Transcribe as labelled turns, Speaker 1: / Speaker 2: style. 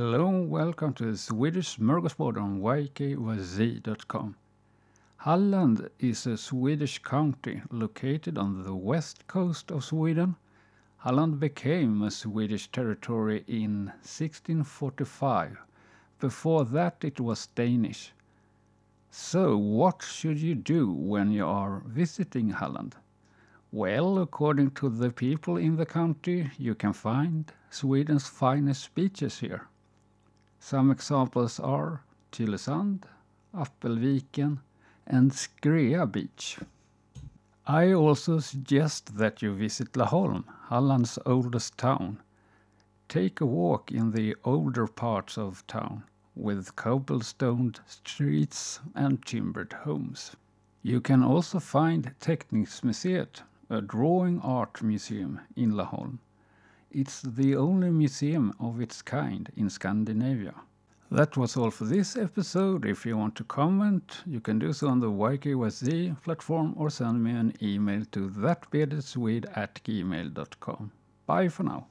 Speaker 1: Hello and welcome to the Swedish Smorgasbord on ykyz.com. Halland is a Swedish county located on the west coast of Sweden. Halland became a Swedish territory in 1645. Before that, it was Danish. So, what should you do when you are visiting Halland? Well, according to the people in the country, you can find Sweden's finest beaches here. Some examples are Tylösand, Apelviken, and Skrea Beach. I also suggest that you visit Laholm, Halland's oldest town. Take a walk in the older parts of town with cobblestoned streets and timbered homes. You can also find Teckningsmuseet, a drawing art museum in Laholm. It's the only museum of its kind in Scandinavia. That was all for this episode. If you want to comment, you can do so on the YKYZ platform or send me an email to thatbeardedswede at gmail.com. Bye for now.